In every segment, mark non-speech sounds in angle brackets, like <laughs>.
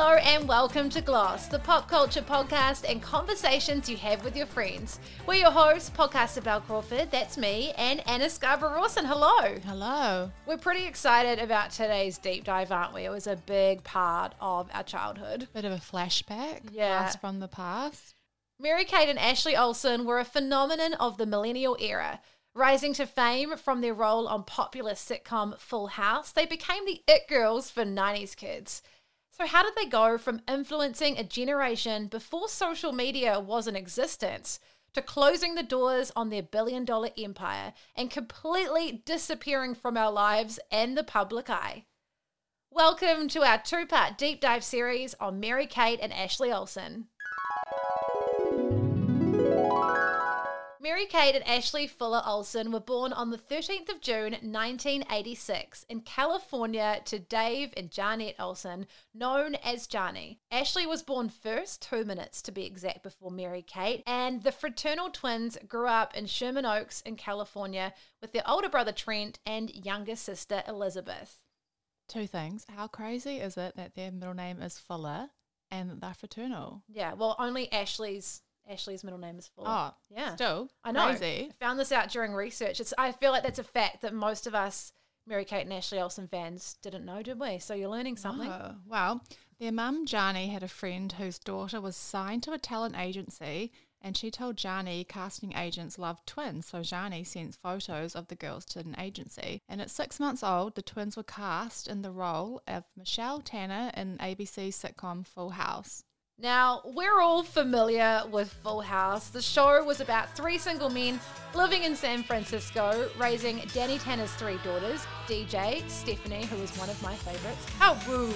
Hello and welcome to Gloss, the pop culture podcast and conversations you have with your friends. We're your hosts, podcaster Belle Crawford, that's me, and Anna Scarborough Rawson. Hello. Hello. We're pretty excited about today's deep dive, aren't we? It was a big part of our childhood. Bit of a flashback. Yeah. Blast from the past. Mary Kate and Ashley Olsen were a phenomenon of the millennial era. Rising to fame from their role on popular sitcom Full House, they became the it girls for 90s kids. So, how did they go from influencing a generation before social media was in existence to closing the doors on their billion dollar empire and completely disappearing from our lives and the public eye? Welcome to our two part deep dive series on Mary Kate and Ashley Olsen. Mary Kate and Ashley Fuller Olsen were born on the 13th of June 1986 in California to Dave and Janet Olsen, known as Jani. Ashley was born first, two minutes to be exact, before Mary Kate, and the fraternal twins grew up in Sherman Oaks in California with their older brother Trent and younger sister Elizabeth. Two things. How crazy is it that their middle name is Fuller and they're fraternal? Yeah, well, only Ashley's Ashley's middle name is Fuller. Oh, yeah. Still, I know. Crazy. I found this out during research. It's I feel like that's a fact that most of us Mary Kate and Ashley Olsen fans didn't know, did we? So you're learning something. Oh, well, their mum, Jani, had a friend whose daughter was signed to a talent agency, and she told Jani casting agents loved twins, so Jani sent photos of the girls to an agency. And at six months old, the twins were cast in the role of Michelle Tanner in ABC's sitcom Full House. Now, we're all familiar with Full House. The show was about three single men living in San Francisco, raising Danny Tanner's three daughters, DJ, Stephanie, who was one of my favorites. How rude.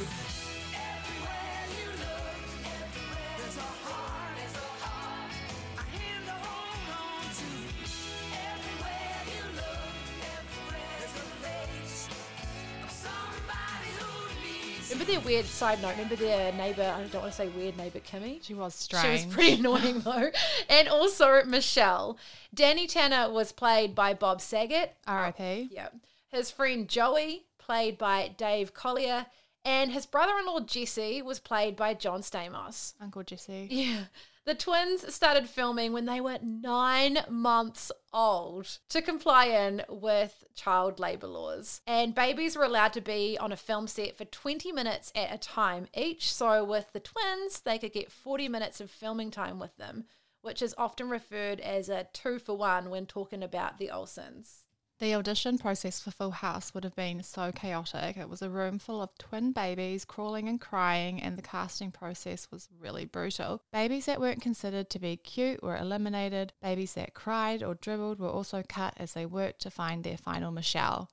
Their weird side note? Remember their neighbor? I don't want to say weird neighbor Kimmy. She was strange. She was pretty <laughs> annoying though. And also Michelle. Danny Tanner was played by Bob Saget. R.I.P. Yeah. His friend Joey, played by Dave Coulier. And his brother in law Jesse was played by John Stamos. Uncle Jesse. Yeah. The twins started filming when they were nine months old to comply in with child labour laws. And babies were allowed to be on a film set for 20 minutes at a time each. So with the twins, they could get 40 minutes of filming time with them, which is often referred as a two for one when talking about the Olsens. The audition process for Full House would have been so chaotic. It was a room full of twin babies crawling and crying, and the casting process was really brutal. Babies that weren't considered to be cute were eliminated. Babies that cried or dribbled were also cut as they worked to find their final Michelle.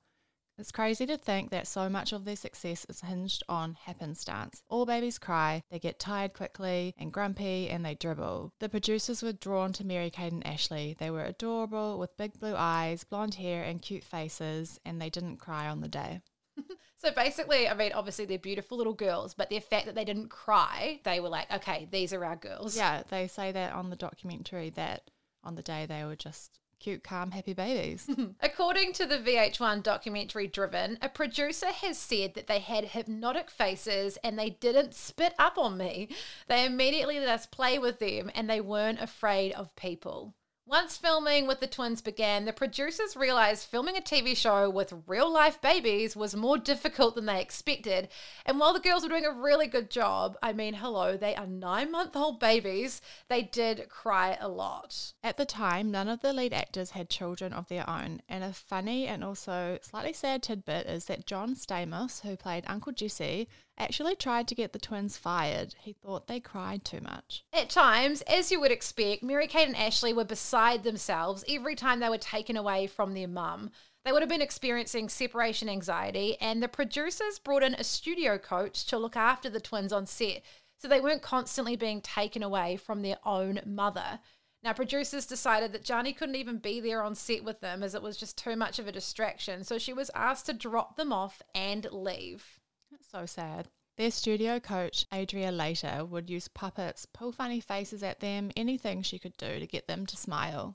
It's crazy to think that so much of their success is hinged on happenstance. All babies cry, they get tired quickly and grumpy, and they dribble. The producers were drawn to Mary Kate and Ashley. They were adorable with big blue eyes, blonde hair, and cute faces, and they didn't cry on the day. <laughs> So basically, I mean, obviously they're beautiful little girls, but the fact that they didn't cry, they were like, okay, these are our girls. Yeah, they say that on the documentary that on the day they were just cute, calm, happy babies. <laughs> According to the VH1 documentary Driven, a producer has said that they had hypnotic faces and they didn't spit up on me. They immediately let us play with them and they weren't afraid of people. Once filming with the twins began, the producers realized filming a TV show with real life babies was more difficult than they expected. And while the girls were doing a really good job, I mean, hello, they are nine month old babies, they did cry a lot. At the time, none of the lead actors had children of their own, and a funny and also slightly sad tidbit is that John Stamos, who played Uncle Jesse, actually tried to get the twins fired. He thought they cried too much. At times, as you would expect, Mary Kate and Ashley were beside themselves every time they were taken away from their mum. They would have been experiencing separation anxiety, and the producers brought in a studio coach to look after the twins on set so they weren't constantly being taken away from their own mother. Now, producers decided that Jani couldn't even be there on set with them as it was just too much of a distraction, so she was asked to drop them off and leave. That's so sad. Their studio coach, Adria Later, would use puppets, pull funny faces at them, anything she could do to get them to smile.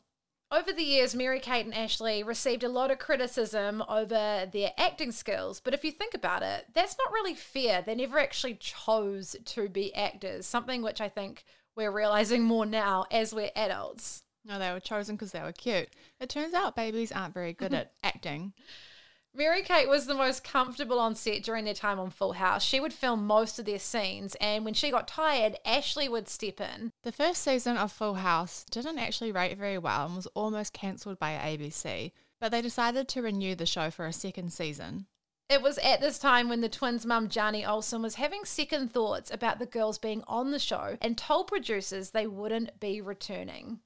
Over the years, Mary Kate and Ashley received a lot of criticism over their acting skills, but if you think about it, that's not really fair. They never actually chose to be actors, something which I think we're realizing more now as we're adults. No, they were chosen because they were cute. It turns out babies aren't very good <laughs> at acting. Mary Kate was the most comfortable on set during their time on Full House. She would film most of their scenes, and when she got tired, Ashley would step in. The first season of Full House didn't actually rate very well and was almost cancelled by ABC, but they decided to renew the show for a second season. It was at this time when the twins' mum, Jani Olsen, was having second thoughts about the girls being on the show and told producers they wouldn't be returning.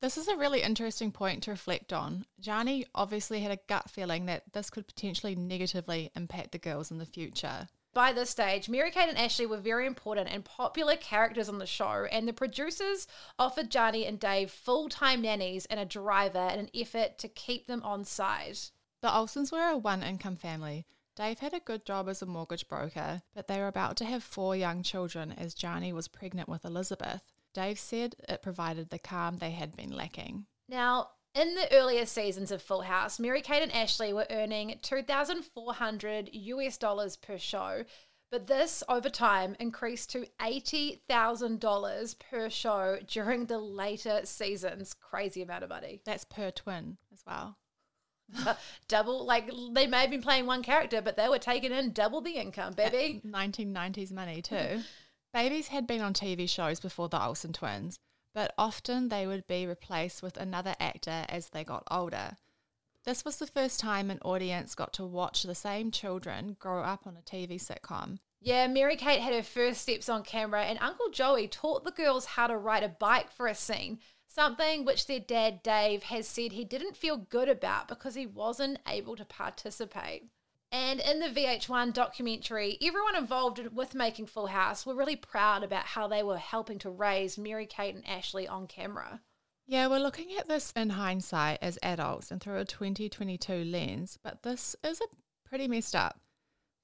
This is a really interesting point to reflect on. Jani obviously had a gut feeling that this could potentially negatively impact the girls in the future. By this stage, Mary Kate and Ashley were very important and popular characters on the show, and the producers offered Jani and Dave full time nannies and a driver in an effort to keep them on side. The Olsens were a one income family. Dave had a good job as a mortgage broker, but they were about to have four young children as Jani was pregnant with Elizabeth. Dave said it provided the calm they had been lacking. Now, in the earlier seasons of Full House, Mary Kate and Ashley were earning 2,400 US dollars per show, but this over time increased to $80,000 per show during the later seasons. Crazy amount of money. That's per twin as well. <laughs> double, like they may have been playing one character, but they were taking in double the income, baby. 1990s money too. <laughs> Babies had been on TV shows before the Olsen twins, but often they would be replaced with another actor as they got older. This was the first time an audience got to watch the same children grow up on a TV sitcom. Yeah, Mary Kate had her first steps on camera, and Uncle Joey taught the girls how to ride a bike for a scene, something which their dad Dave has said he didn't feel good about because he wasn't able to participate. And in the VH1 documentary, everyone involved with making Full House were really proud about how they were helping to raise Mary Kate and Ashley on camera. Yeah, we're looking at this in hindsight as adults and through a 2022 lens, but this is a pretty messed up.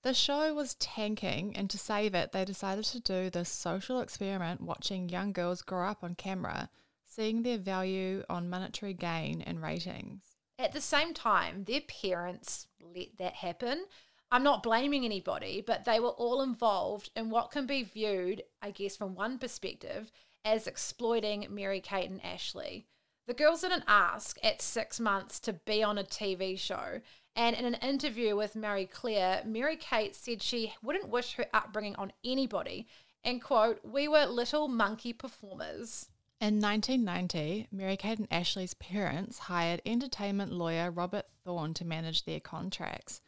The show was tanking, and to save it, they decided to do this social experiment watching young girls grow up on camera, seeing their value on monetary gain and ratings. At the same time, their parents let that happen. I'm not blaming anybody, but they were all involved in what can be viewed, I guess, from one perspective, as exploiting Mary Kate and Ashley. The girls didn't ask at six months to be on a TV show. And in an interview with Marie Claire, Mary Kate said she wouldn't wish her upbringing on anybody. And quote, we were little monkey performers. In 1990, Mary Kate and Ashley's parents hired entertainment lawyer Robert Thorne to manage their contracts.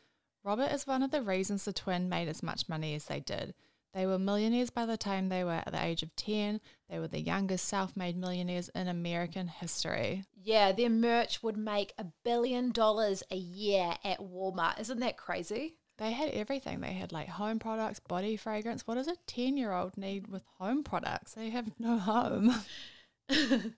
Robert is one of the reasons the twin made as much money as they did. They were millionaires by the time they were at the age of 10. They were the youngest self made millionaires in American history. Yeah, their merch would make a billion dollars a year at Walmart. Isn't that crazy? They had everything. They had like home products, body fragrance. What does a 10 year old need with home products? They have no home. <laughs> <laughs>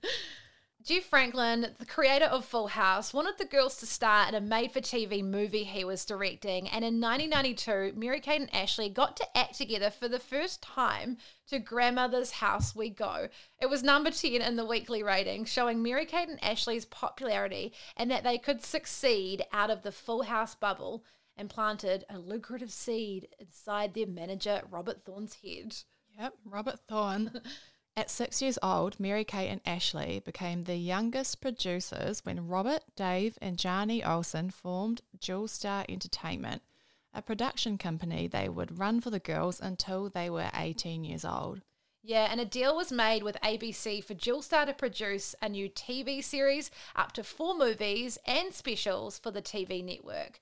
Jeff Franklin, the creator of Full House, wanted the girls to star in a made for TV movie he was directing. And in 1992, Mary Kate and Ashley got to act together for the first time to Grandmother's House We Go. It was number 10 in the weekly rating, showing Mary Kate and Ashley's popularity and that they could succeed out of the Full House bubble and planted a lucrative seed inside their manager, Robert Thorne's head. Yep, Robert Thorne. <laughs> At six years old, Mary Kate and Ashley became the youngest producers when Robert, Dave, and Jani Olsen formed Dualstar Entertainment, a production company they would run for the girls until they were 18 years old. Yeah, and a deal was made with ABC for Dualstar to produce a new TV series, up to four movies and specials for the TV network.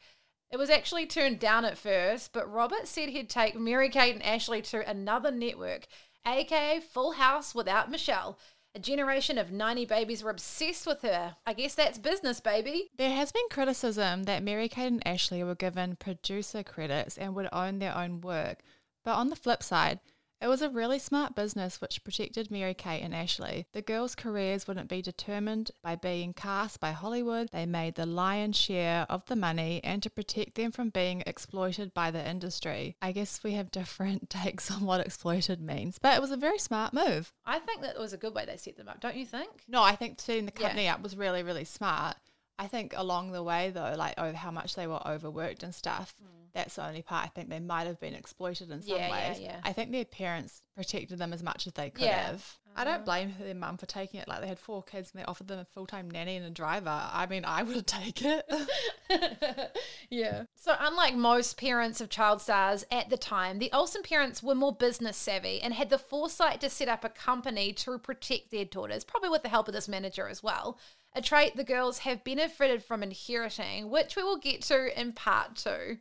It was actually turned down at first, but Robert said he'd take Mary Kate and Ashley to another network, aka Full House without Michelle. A generation of 90 babies were obsessed with her. I guess that's business, baby. There has been criticism that Mary Kate and Ashley were given producer credits and would own their own work. But on the flip side, it was a really smart business which protected Mary Kate and Ashley. The girls' careers wouldn't be determined by being cast by Hollywood. They made the lion's share of the money and to protect them from being exploited by the industry. I guess we have different <laughs> takes on what exploited means, but it was a very smart move. I think that was a good way they set them up, don't you think? No, I think setting the Yeah. company up was really, really smart. I think along the way, though, like oh, how much they were overworked and stuff, that's the only part I think they might have been exploited in some Mm. Yeah, yeah, ways. yeah. I think their parents protected them as much as they could Yeah. Uh-huh. have. I don't blame their mum for taking it. Like they had four kids and they offered them a full time nanny and a driver. I mean, I would <laughs> take it. <laughs> yeah. So, unlike most parents of child stars at the time, the Olsen parents were more business savvy and had the foresight to set up a company to protect their daughters, probably with the help of this manager as well. A trait the girls have benefited from inheriting, which we will get to in part two.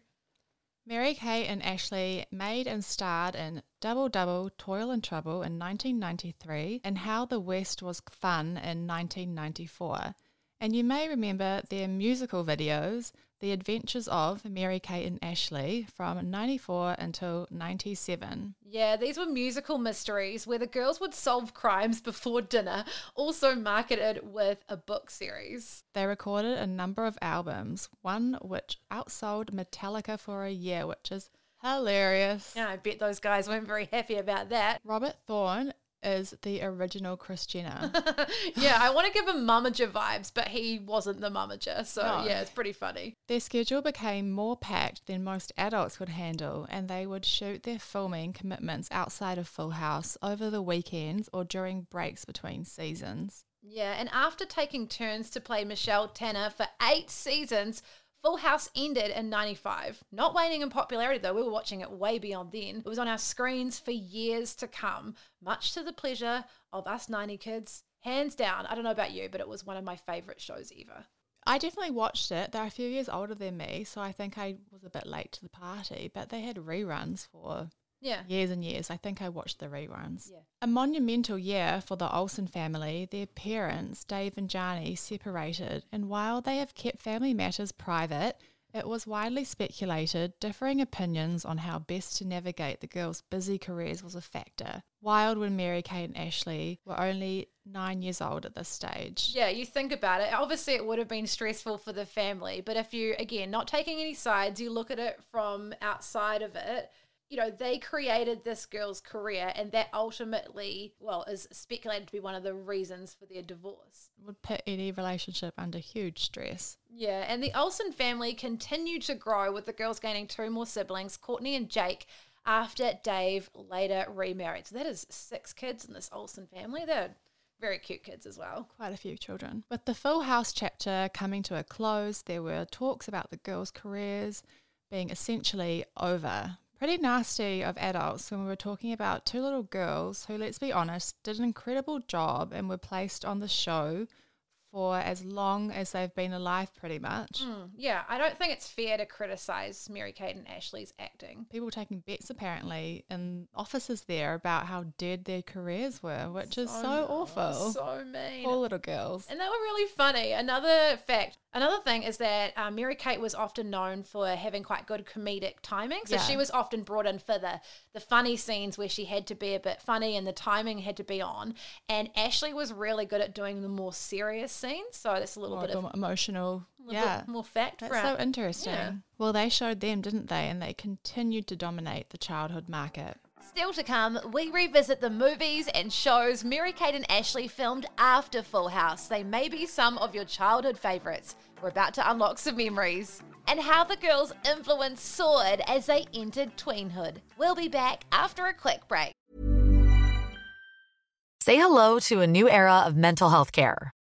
Mary Kate and Ashley made and starred in Double Double Toil and Trouble in 1993 and How the West Was Fun in 1994. And you may remember their musical videos, The Adventures of Mary Kate and Ashley from 94 until 97. Yeah, these were musical mysteries where the girls would solve crimes before dinner, also marketed with a book series. They recorded a number of albums, one which outsold Metallica for a year, which is hilarious. Yeah, I bet those guys weren't very happy about that. Robert Thorne is the original Kris Jenner. <laughs> yeah, I want to give him Mummager vibes, but he wasn't the Mummager. So, No. yeah, it's pretty funny. Their schedule became more packed than most adults could handle, and they would shoot their filming commitments outside of Full House over the weekends or during breaks between seasons. Yeah, and after taking turns to play Michelle Tanner for eight seasons, Full House ended in 95. Not waning in popularity though, we were watching it way beyond then. It was on our screens for years to come, much to the pleasure of us 90 kids. Hands down, I don't know about you, but it was one of my favourite shows ever. I definitely watched it. They're a few years older than me, so I think I was a bit late to the party, but they had reruns for Yeah. years and years. I think I watched the reruns. Yeah. A monumental year for the Olsen family. Their parents, Dave and Jani, separated, and while they have kept family matters private, it was widely speculated differing opinions on how best to navigate the girls' busy careers was a factor. Wild when Mary Kate and Ashley were only nine years old at this stage. Yeah, you think about it. Obviously, it would have been stressful for the family. But if you, again, not taking any sides, you look at it from outside of it, you know, they created this girl's career, and that ultimately, well, is speculated to be one of the reasons for their divorce. Would put any relationship under huge stress. Yeah, and the Olsen family continued to grow with the girls gaining two more siblings, Courtney and Jake, after Dave later remarried. So that is six kids in this Olsen family. They're very cute kids as well. quite a few children. With the Full House chapter coming to a close, there were talks about the girls' careers being essentially over. Pretty nasty of adults when we were talking about two little girls who, let's be honest, did an incredible job and were placed on the show for as long as they've been alive, pretty much. Mm, yeah, I don't think it's fair to criticize Mary Kate and Ashley's acting. People taking bets apparently in offices there about how dead their careers were, which is so awful. So mean. Poor little girls. And they were really funny. Another fact, another thing is that uh, Mary Kate was often known for having quite good comedic timing. So Yeah. she was often brought in for the, the funny scenes where she had to be a bit funny and the timing had to be on. And Ashley was really good at doing the more serious scenes. So that's a little More bit of emotional. a Yeah. bit more fact That's for so our- interesting. Yeah. Well, they showed them, didn't they? And they continued to dominate the childhood market. Still to come, we revisit the movies and shows Mary Kate and Ashley filmed after Full House. They may be some of your childhood favourites. We're about to unlock some memories. And how the girls' influence soared as they entered tweenhood. We'll be back after a quick break. Say hello to a new era of mental health care.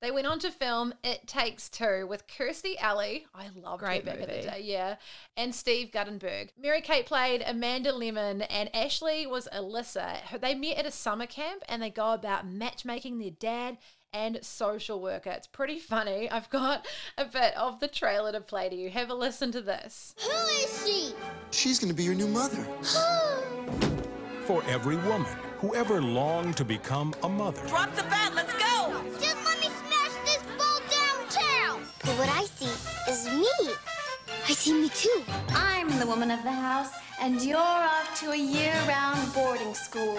They went on to film It Takes Two with Kirstie Alley. I loved Great her back in the day, yeah. And Steve Guttenberg. Mary Kate played Amanda Lemmon and Ashley was Alyssa. They met at a summer camp and they go about matchmaking their dad and social worker. It's pretty funny. I've got a bit of the trailer to play to you. Have a listen to this. Who is she? She's gonna be your new mother. <gasps> For every woman who ever longed to become a mother, Drop the bat, let's But what I see is me. I see me too. I'm the woman of the house, and you're off to a year round boarding school.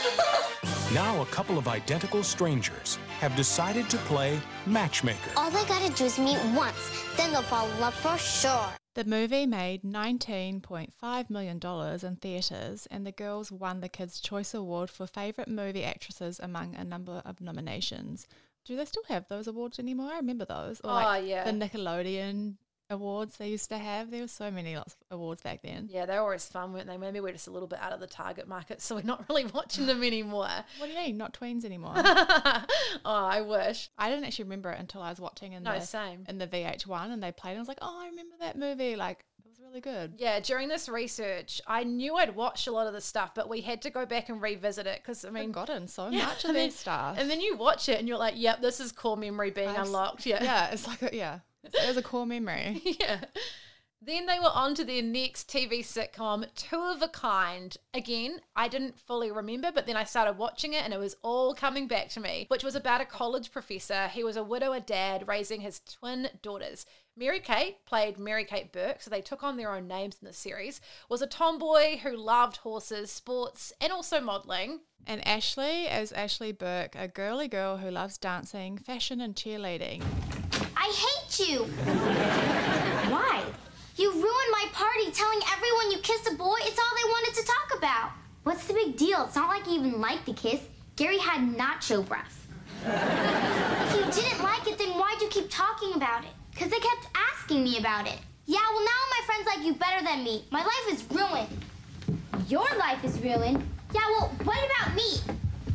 <laughs> now a couple of identical strangers have decided to play matchmaker. All they gotta do is meet once, then they'll fall in love for sure. The movie made $19.5 million in theatres, and the girls won the Kids' Choice Award for Favourite Movie Actresses among a number of nominations. Do they still have those awards anymore? I remember those. Or like Oh, yeah. The Nickelodeon awards they used to have. There were so many lots of awards back then. Yeah, they were always fun, weren't they? Maybe we're just a little bit out of the target market, so we're not really <laughs> watching them anymore. What do you mean? Not tweens anymore. <laughs> oh, I wish. I didn't actually remember it until I was watching in No, the same. in the VH1 and they played. And I was like, oh, I remember that movie. Like really good. Yeah, during this research, I knew I'd watched a lot of the stuff, but we had to go back and revisit it because I mean, gotten so Yeah, much of their stuff. And then you watch it and you're like, "Yep, this is core memory being I've unlocked." Yeah, yeah, it's like a, yeah, it was a core memory. <laughs> yeah. Then they were on to their next TV sitcom, Two of a Kind. Again, I didn't fully remember, but then I started watching it and it was all coming back to me, which was about a college professor. He was a widower dad raising his twin daughters. Mary Kate played Mary Kate Burke, so they took on their own names in the series, was a tomboy who loved horses, sports, and also modeling. And Ashley as Ashley Burke, a girly girl who loves dancing, fashion, and cheerleading. I hate you! Why? You ruined my party telling everyone you kissed a boy. It's all they wanted to talk about. What's the big deal? It's not like you even liked the kiss. Gary had nacho breath. if you didn't like it, then why'd you keep talking about it? Because they kept asking me about it. Yeah, well, now my friends like you better than me. My life is ruined. Your life is ruined. Yeah, well, what about me?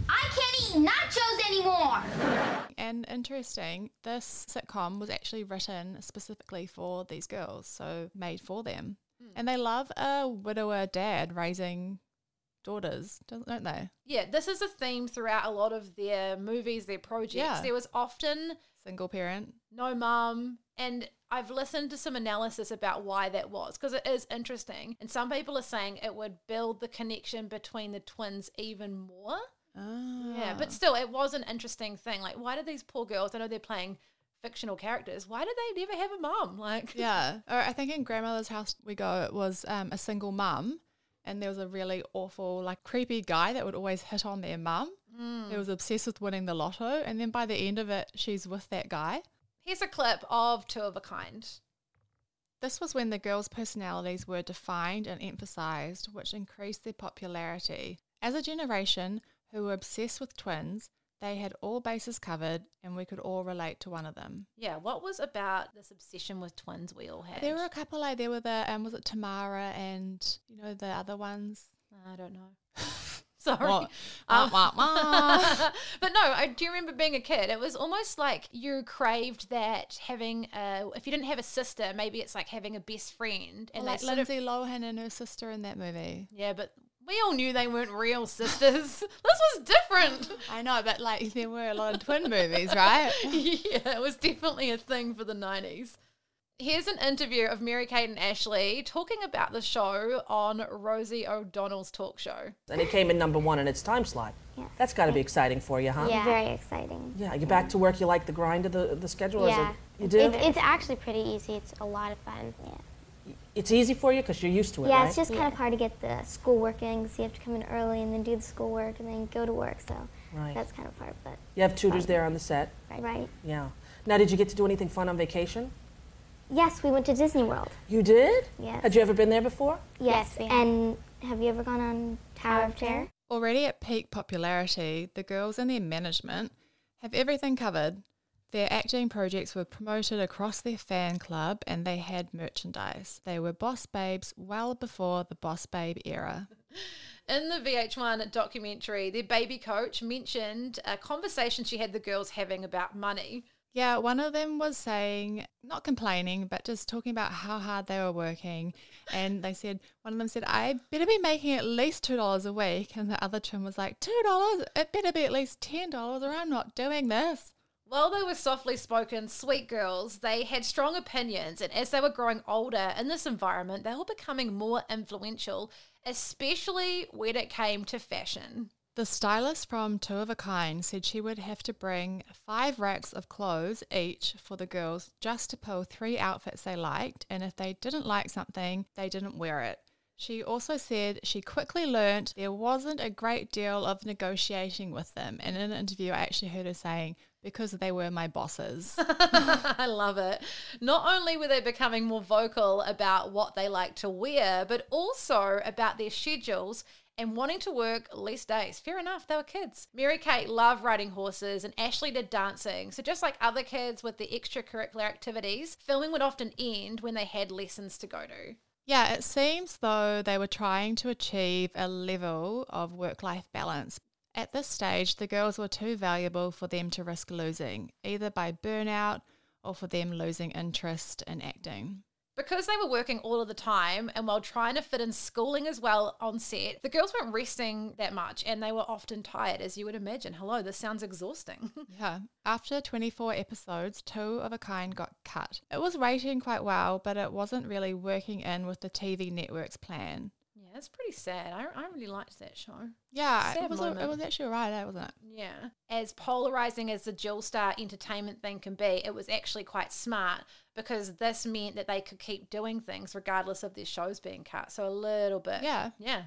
I can't eat nachos anymore. And interesting, this sitcom was actually written specifically for these girls, so made for them. Hmm. And they love a widower dad raising daughters, don't don't they? Yeah, this is a theme throughout a lot of their movies, their projects. Yeah. There was often Single parent. no mum. And I've listened to some analysis about why that was because it is interesting. And some people are saying it would build the connection between the twins even more. Ah. Yeah, but still, it was an interesting thing. Like, why did these poor girls, I know they're playing fictional characters, why did they never have a mum? <laughs> Like, Yeah. Or I think in grandmother's house we go, it was um, a single mum, and there was a really awful, like creepy guy that would always hit on their mum. He was obsessed with winning the lotto, and then by the end of it, she's with that guy. Here's a clip of Two of a Kind. This was when the girls' personalities were defined and emphasized, which increased their popularity. As a generation who were obsessed with twins, they had all bases covered, and we could all relate to one of them. Yeah, what was about this obsession with twins we all had? There were a couple like there were the um was it Tamera and you know the other ones. I don't know. <laughs> <laughs> Sorry. Um, Wah, wah, wah. <laughs> but no, I do remember being a kid. It was almost like you craved that having a. If you didn't have a sister, maybe it's like having a best friend. And like they sort of, Lindsay Lohan and her sister in that movie. yeah, but we all knew they weren't real sisters. <laughs> this was different. I know, but like there were a lot of twin movies, right? yeah, it was definitely a thing for the nineties. Here's an interview of Mary Kate and Ashley talking about the show on Rosie O'Donnell's talk show. And it came in number one in its time slot. That's got to be exciting for you, huh? Yeah. Very exciting. Yeah, you're back to work. You like the grind of the, the schedule? or is Yeah. it- you do? It's, it's actually pretty easy. It's a lot of fun. Yeah. It's easy for you because you're used to it, yeah, right? it's just kind of hard to get the schoolwork in because you have to come in early and then do the schoolwork and then go to work. So Right. that's kind of hard, but You have tutors there on the set. right. Yeah. Now, did you get to do anything fun on vacation? Yes, we went to Disney World. You did? Yes. Had you ever been there before? Yes, and have you ever gone on Tower of Terror? Already at peak popularity, the girls and their management have everything covered. Their acting projects were promoted across their fan club and they had merchandise. They were boss babes well before the boss babe era. <laughs> In the VH1 documentary, their baby coach mentioned a conversation she had the girls having about money. Yeah, one of them was saying, not complaining, but just talking about how hard they were working. And they said, one of them said, I better be making at least $2 a week. And the other twin was like, $2? It better be at least $10 or I'm not doing this. While they were softly spoken, sweet girls, they had strong opinions, and as they were growing older in this environment, they were becoming more influential, especially when it came to fashion. The stylist from Two of a Kind said she would have to bring five racks of clothes each for the girls just to pull three outfits they liked, and if they didn't like something, they didn't wear it. She also said she quickly learnt there wasn't a great deal of negotiating with them. And in an interview, I actually heard her saying, because they were my bosses. <laughs> <laughs> I love it. Not only were they becoming more vocal about what they like to wear, but also about their schedules and wanting to work less days. Fair enough, they were kids. Mary Kate loved riding horses and Ashley did dancing. So, just like other kids with the extracurricular activities, filming would often end when they had lessons to go to. Yeah, it seems though they were trying to achieve a level of work life balance. At this stage, the girls were too valuable for them to risk losing, either by burnout or for them losing interest in acting. Because they were working all of the time and while trying to fit in schooling as well on set, the girls weren't resting that much and they were often tired, as you would imagine. Hello, this sounds exhausting. <laughs> Yeah. After 24 episodes, Two of a Kind got cut. It was rating quite well, but it wasn't really working in with the TV network's plan. yeah, it's pretty sad. I, I really liked that show. Yeah, Sad it was, a, it was actually alright, eh, wasn't it? Yeah. As polarizing as the Dualstar entertainment thing can be, it was actually quite smart because this meant that they could keep doing things regardless of their shows being cut. So a little bit. Yeah. Yeah.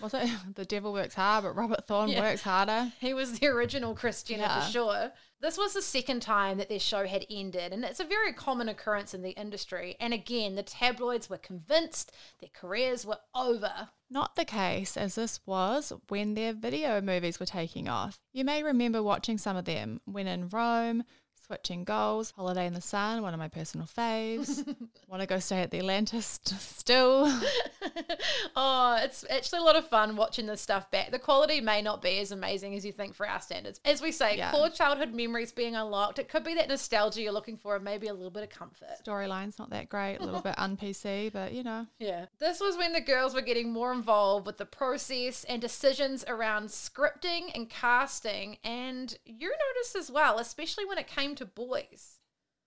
Was <laughs> it? The devil works hard, but Robert Thorne Yeah. works harder. <laughs> He was the original Kris Jenner Yeah. for sure. This was the second time that their show had ended, and it's a very common occurrence in the industry. And again, the tabloids were convinced their careers were over. Not the case as this was when their video movies were taking off. You may remember watching some of them when in Rome, Switching Goals, Holiday in the Sun, one of my personal faves. <laughs> Want to go stay at the Atlantis st- <laughs> still? <laughs> oh, it's actually a lot of fun watching this stuff back. The quality may not be as amazing as you think for our standards. As we say, Yeah. core childhood memories being unlocked. It could be that nostalgia you're looking for and maybe a little bit of comfort. Storyline's not that great, a little bit un-PC, but you know. Yeah. This was when the girls were getting more involved with the process and decisions around scripting and casting. And you noticed as well, especially when it came to boys.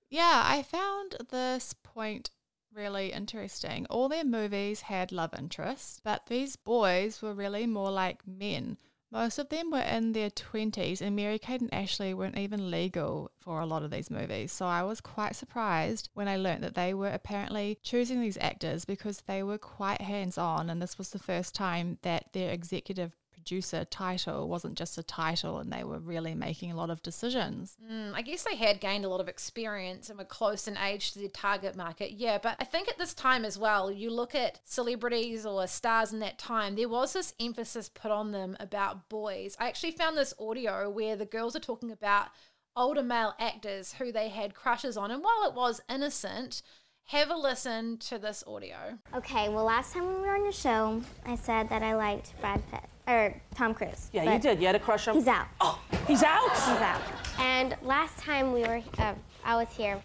Yeah, I found this point really interesting. All their movies had love interests, but these boys were really more like men. Most of them were in their 20s, and Mary Kate and Ashley weren't even legal for a lot of these movies. So I was quite surprised when I learnt that they were apparently choosing these actors because they were quite hands on, and this was the first time that their executive producer title wasn't just a title and they were really making a lot of decisions. Mm, I guess they had gained a lot of experience and were close in age to their target market. Yeah, but I think at this time as well, you look at celebrities or stars in that time, there was this emphasis put on them about boys. I actually found this audio where the girls are talking about older male actors who they had crushes on. And while it was innocent, have a listen to this audio. Okay, well, last time when we were on your show, I said that I liked Brad Pitt or Tom Cruise. Yeah, you did. You had a crush on. He's out. Oh, he's out. He's out. And last time we were, uh, I was here,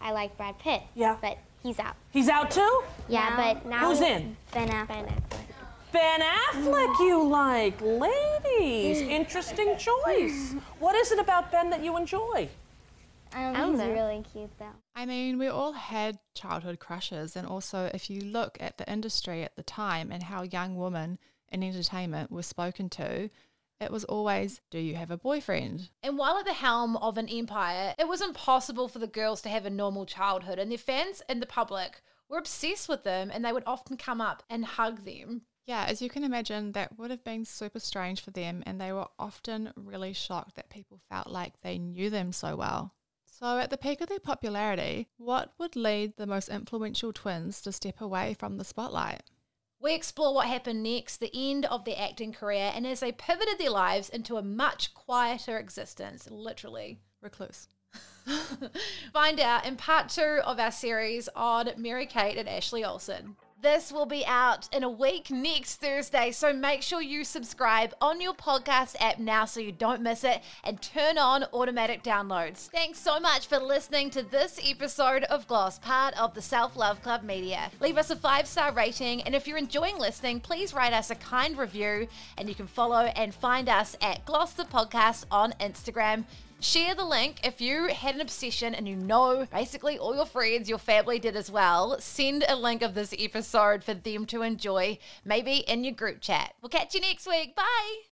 I liked Brad Pitt. Yeah. But he's out. He's out too. Yeah, but now Who's he's in? Ben Affleck. Ben Affleck, you like. Ladies, interesting choice. What is it about Ben that you enjoy? Um, I don't he's know. really cute though. I mean, we all had childhood crushes, and also if you look at the industry at the time and how young women in entertainment were spoken to, it was always, Do you have a boyfriend? And while at the helm of an empire, it was impossible for the girls to have a normal childhood, and their fans and the public were obsessed with them and they would often come up and hug them. Yeah, as you can imagine, that would have been super strange for them, and they were often really shocked that people felt like they knew them so well. So, at the peak of their popularity, what would lead the most influential twins to step away from the spotlight? We explore what happened next, the end of their acting career, and as they pivoted their lives into a much quieter existence, literally. Recluse. <laughs> Find out in part two of our series on Mary Kate and Ashley Olsen. This will be out in a week next Thursday, so make sure you subscribe on your podcast app now so you don't miss it and turn on automatic downloads. Thanks so much for listening to this episode of Gloss, part of the Self Love Club Media. Leave us a five star rating, and if you're enjoying listening, please write us a kind review, and you can follow and find us at Gloss the Podcast on Instagram. Share the link if you had an obsession and you know basically all your friends, your family did as well. Send a link of this episode for them to enjoy, maybe in your group chat. We'll catch you next week. Bye.